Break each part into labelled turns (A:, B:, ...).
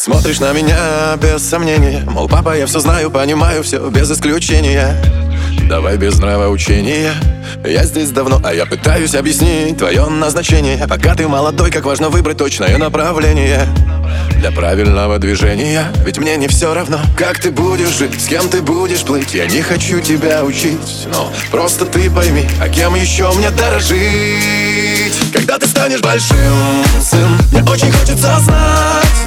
A: Смотришь на меня без сомнения. Мол, папа, я все знаю, понимаю все без исключения. Давай без нравоучения Я здесь давно, а я пытаюсь объяснить твое назначение. Пока ты молодой, как важно выбрать точное направление для правильного движения. Ведь мне не все равно, как ты будешь жить С кем ты будешь плыть. Я не хочу тебя учить Но просто ты пойми, а кем еще мне дорожить? Когда ты станешь большим, сын Мне очень хочется знать,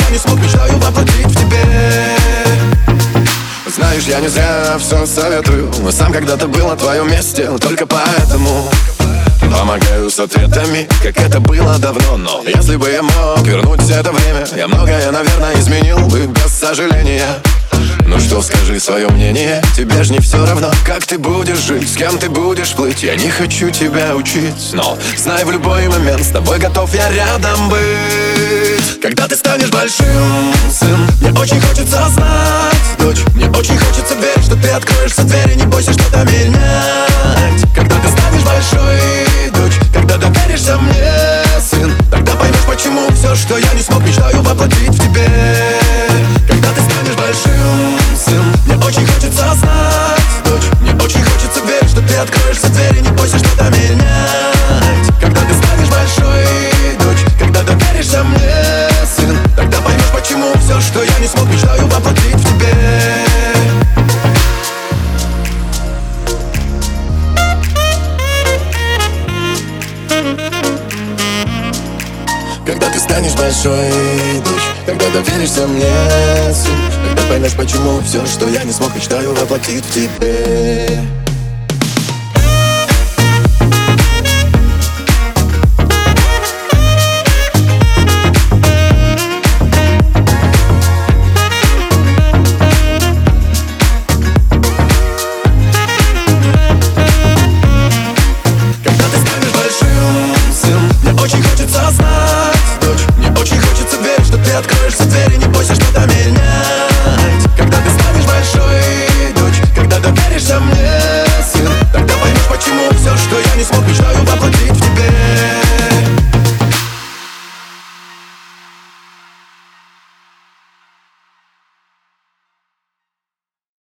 A: я не смог Мечтаю воплотить в тебе. Знаешь, я не зря все советую. Сам когда-то был на твоем месте Только поэтому. Помогаю с ответами, как это было давно Но если бы я мог вернуть это время Я многое, наверное, изменил бы без сожаления ну что, скажи свое мнение? Тебе ж не все равно, как ты будешь жить С кем ты будешь плыть. Я не хочу тебя учить Но знай в любой момент С тобой готов я рядом быть. Когда ты станешь большим, сын Мне очень хочется знать, дочь Мне очень хочется верить, что ты откроешь все двери Не бойся что-то менять Когда ты станешь большой, дочь Когда доверишься мне, сын Тогда поймешь, почему все, что я не смог Мечтаю воплотить в тебе большим, сын Мне очень хочется знать, дочь Мне очень хочется верить, что ты откроешь все двери Не бойся что-то менять. Когда ты станешь большой, дочь Когда доверишься мне, сын Тогда поймешь, почему все, что я не смог Мечтаю воплотить в тебе. Когда ты станешь большой, дочь Когда доверишься мне, сын поймешь, почему все, что я не смог Мечтаю воплотить в тебе